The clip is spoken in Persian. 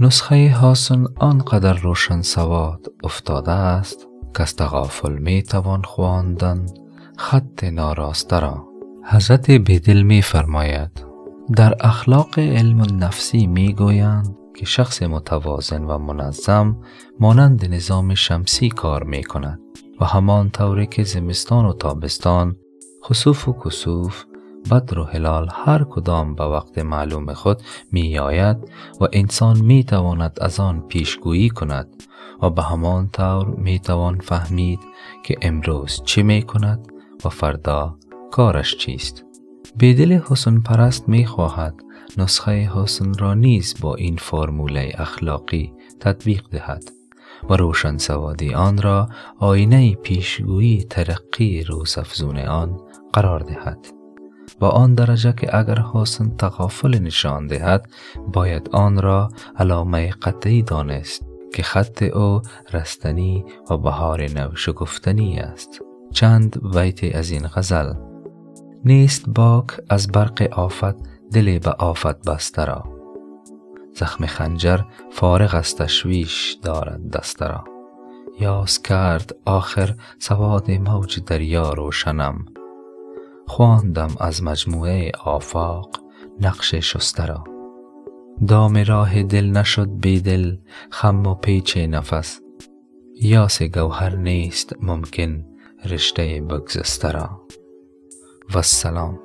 نسخه حاسن آنقدر روشن سواد افتاده است که از تغافل می توان خواندن خط ناراسته را. حضرت بدل می فرماید در اخلاق علم النفسی می گویند که شخص متوازن و منظم مانند نظام شمسی کار می کند و همان طوری که زمستان و تابستان خصوف و کسوف بدر و هلال هر کدام به وقت معلوم خود می آید و انسان می تواند از آن پیشگویی کند و به همان طور می توان فهمید که امروز چه می کند و فردا کارش چیست. بیدل حسن پرست می خواهد نسخه حسن را نیز با این فرموله اخلاقی تطبیق دهد و روشن سوادی آن را آینه پیشگویی ترقی روزافزون آن قرار دهد. با آن درجه که اگر حسن تغافل نشان دهد باید آن را علامه قطعی دانست که خط او رستنی و بهار نو شگفتنی است. چند بیت از این غزل نیست باک از برق آفت دل به آفت بسته را. زخم خنجر فارغ از تشویش دارد دسته را. یاس کرد آخر سواد موج دریا روشنم. خواندم از مجموعه آفاق نقش شسته را. دام راه دل نشد بیدل خم و پیچ نفس. یاس گوهر نیست ممکن رشته بگذسته را. والسلام